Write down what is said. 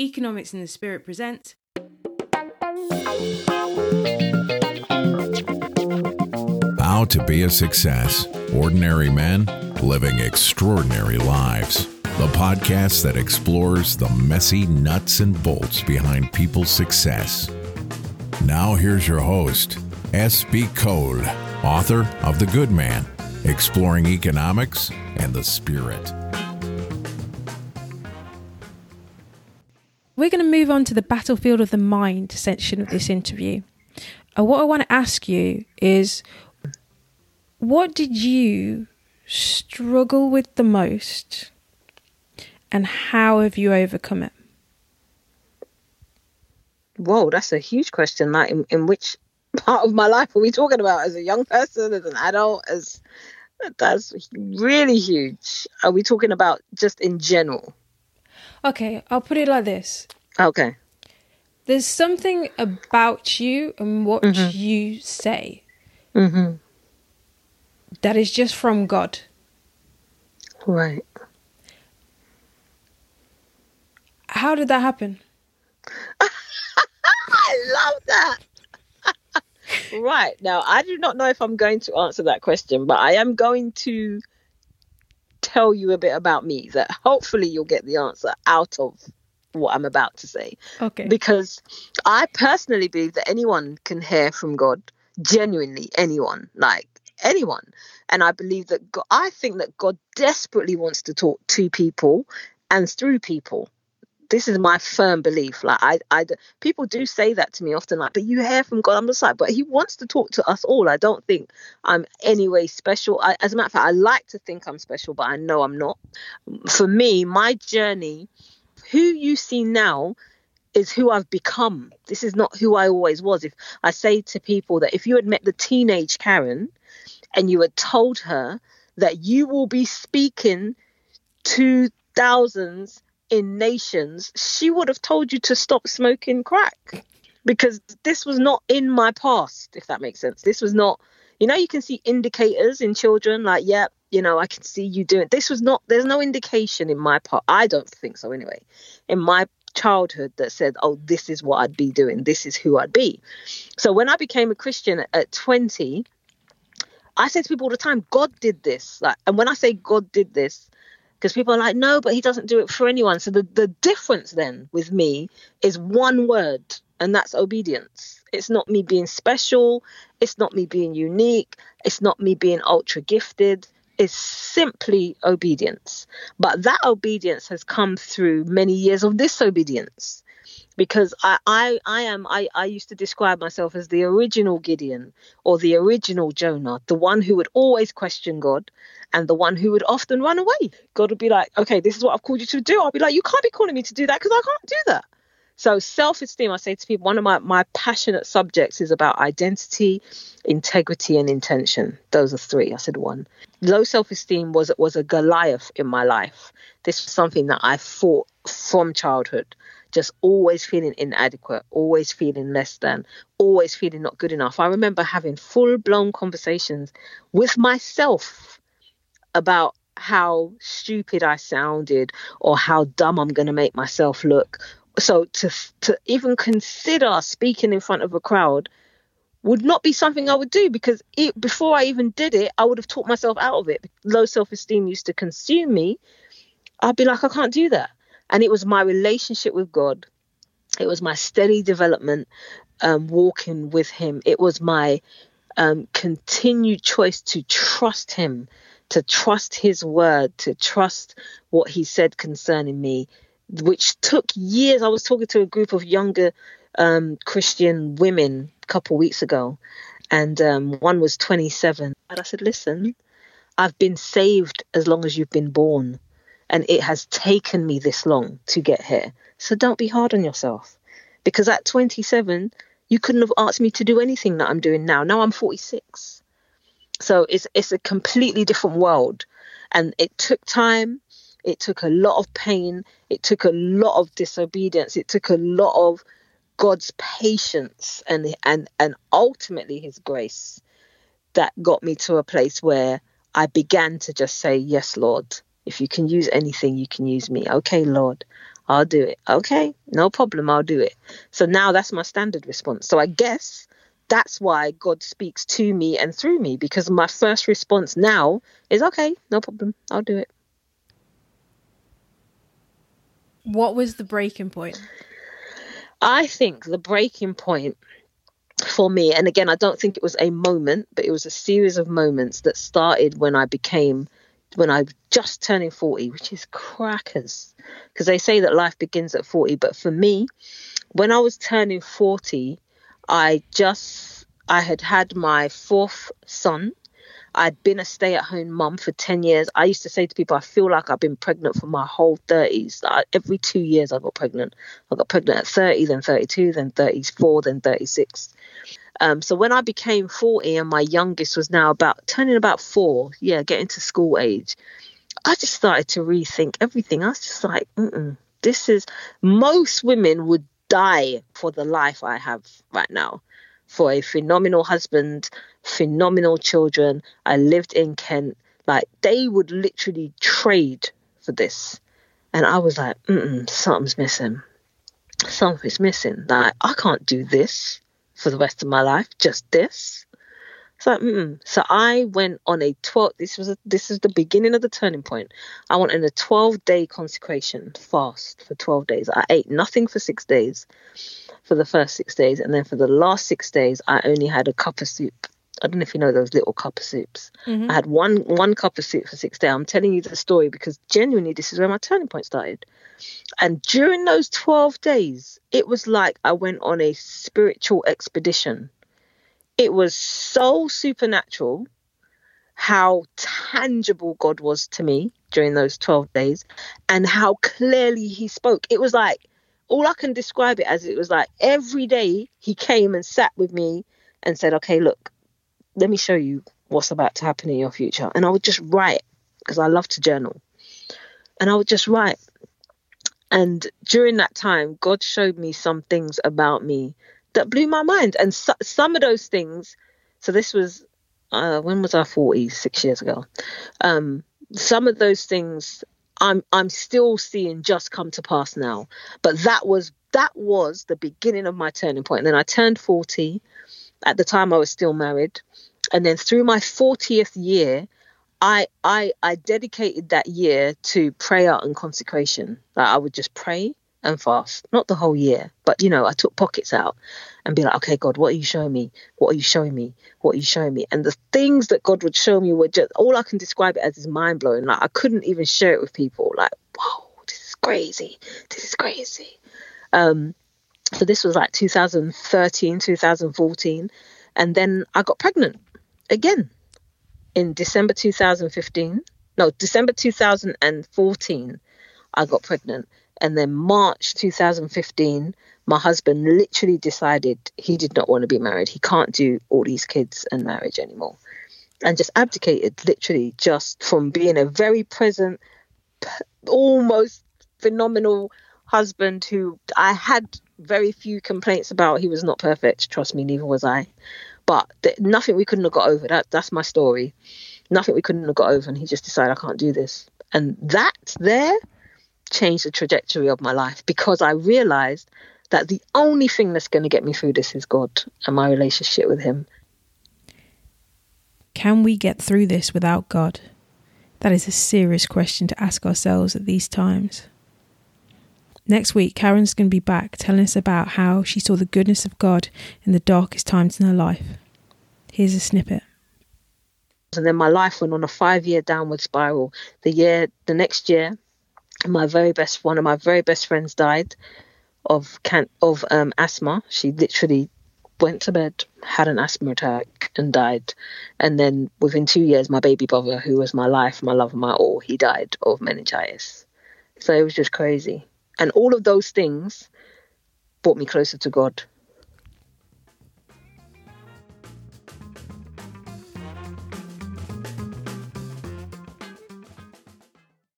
Economics and the Spirit presents. How to be a success. Ordinary men living extraordinary lives. The podcast that explores the messy nuts and bolts behind people's success. Now, here's your host, S.B. Cole, author of The Good Man, exploring economics and the spirit. We're going to move on to the battlefield of the mind section of this interview. And what I want to ask you is what did you struggle with the most and how have you overcome it? Whoa, that's a huge question. Like, in, in which part of my life are we talking about? As a young person, as an adult, as that's really huge. Are we talking about just in general? Okay, I'll put it like this. Okay. There's something about you and what Mhm. you say Mm-hmm. that is just from God. Right. How did that happen? I love that. right. Now, I do not know if I'm going to answer that question, but I am going to tell you a bit about me that hopefully you'll get the answer out of what I'm about to say. Okay. because I personally believe that anyone can hear from God, genuinely anyone, like anyone. And I believe that God, I think that God desperately wants to talk to people and through people. This is my firm belief. Like I, I, people do say that to me often, like, but you hear from God. I'm just like, but He wants to talk to us all. I don't think I'm anyway special. I, as a matter of fact, I like to think I'm special, but I know I'm not. For me, my journey, who you see now is who I've become. This is not who I always was. If I say to people that if you had met the teenage Karen and you had told her that you will be speaking to thousands in nations, she would have told you to stop smoking crack because this was not in my past, if that makes sense. This was not, you know, you can see indicators in children like, yeah, you know, I can see you doing this was not, there's no indication in my part. I don't think so anyway. In my childhood that said, oh, this is what I'd be doing, this is who I'd be. So when I became a Christian at 20, I say to people all the time, God did this. Like, and when I say God did this, because people are like, no, but he doesn't do it for anyone. So the, the difference then with me is one word, and that's obedience. It's not me being special. It's not me being unique. It's not me being ultra gifted. It's simply obedience. But that obedience has come through many years of disobedience because I, I, I am I, I used to describe myself as the original Gideon or the original Jonah, the one who would always question God and the one who would often run away. God would be like, okay, this is what I've called you to do. I'll be like, you can't be calling me to do that because I can't do that. So self-esteem, I say to people, one of my, my passionate subjects is about identity, integrity, and intention. Those are three. I said one. Low self-esteem was was a Goliath in my life. This was something that I fought from childhood. Just always feeling inadequate, always feeling less than, always feeling not good enough. I remember having full-blown conversations with myself about how stupid I sounded or how dumb I'm going to make myself look so to to even consider speaking in front of a crowd would not be something I would do because it, before I even did it, I would have talked myself out of it. Low self esteem used to consume me. I'd be like, I can't do that. And it was my relationship with God. It was my steady development, um, walking with Him. It was my um, continued choice to trust Him, to trust His word, to trust what He said concerning me which took years. I was talking to a group of younger um, Christian women a couple weeks ago, and um, one was 27. And I said, Listen, I've been saved as long as you've been born, and it has taken me this long to get here. So don't be hard on yourself. Because at 27, you couldn't have asked me to do anything that I'm doing now. Now I'm 46. So it's it's a completely different world. And it took time it took a lot of pain. It took a lot of disobedience. It took a lot of God's patience and and and ultimately His grace that got me to a place where I began to just say, "Yes, Lord. If you can use anything, you can use me. Okay, Lord, I'll do it. Okay, no problem, I'll do it. So now that's my standard response. So I guess that's why God speaks to me and through me because my first response now is okay, no problem, I'll do it. What was the breaking point? I think the breaking point for me, and again, I don't think it was a moment, but it was a series of moments that started when I became, when I just turning 40, which is crackers. Because they say that life begins at 40, but for me, when I was turning 40, I just, I had had my fourth son I'd been a stay at home mum for 10 years. I used to say to people, I feel like I've been pregnant for my whole 30s. Like every two years, I got pregnant. I got pregnant at 30, then 32, then 34, then 36. Um, so when I became 40 and my youngest was now about turning about four, yeah, getting to school age, I just started to rethink everything. I was just like, this is most women would die for the life I have right now for a phenomenal husband, phenomenal children. I lived in Kent. Like they would literally trade for this. And I was like, something's missing. Something's missing. Like I can't do this for the rest of my life, just this. So, mm-mm. so I went on a 12 this was a, this is the beginning of the turning point. I went on a 12 day consecration fast for 12 days. I ate nothing for 6 days for the first six days, and then for the last six days, I only had a cup of soup. I don't know if you know those little cup of soups. Mm-hmm. I had one one cup of soup for six days. I'm telling you the story because genuinely, this is where my turning point started. And during those twelve days, it was like I went on a spiritual expedition. It was so supernatural how tangible God was to me during those 12 days and how clearly he spoke. It was like all I can describe it as it was like every day he came and sat with me and said, okay, look, let me show you what's about to happen in your future. And I would just write because I love to journal. And I would just write. And during that time, God showed me some things about me that blew my mind. And so, some of those things, so this was, uh, when was I 40? Six years ago. Um, some of those things I'm I'm still seeing just come to pass now. But that was that was the beginning of my turning point. And then I turned 40. At the time I was still married. And then through my 40th year, I I I dedicated that year to prayer and consecration. Like I would just pray and fast, not the whole year, but you know, I took pockets out and be like, okay, God, what are you showing me? What are you showing me? What are you showing me? And the things that God would show me were just all I can describe it as is mind blowing. Like I couldn't even share it with people. Like, whoa, this is crazy. This is crazy. Um, so this was like 2013, 2014, and then I got pregnant again in December 2015. No, December 2014, I got pregnant and then March 2015, my husband literally decided he did not want to be married. He can't do all these kids and marriage anymore. And just abdicated, literally, just from being a very present, almost phenomenal husband who I had very few complaints about. He was not perfect. Trust me, neither was I. But th- nothing we couldn't have got over. That that's my story. Nothing we couldn't have got over, and he just decided I can't do this. And that there changed the trajectory of my life because I realized that the only thing that's going to get me through this is God and my relationship with Him. Can we get through this without God? That is a serious question to ask ourselves at these times. Next week, Karen's going to be back telling us about how she saw the goodness of God in the darkest times in her life. Here's a snippet. And then my life went on a five year downward spiral. The year, the next year, my very best one of my very best friends died of can of um, asthma. She literally went to bed, had an asthma attack, and died. And then within two years, my baby brother, who was my life, my love, my all, he died of meningitis. So it was just crazy. And all of those things brought me closer to God.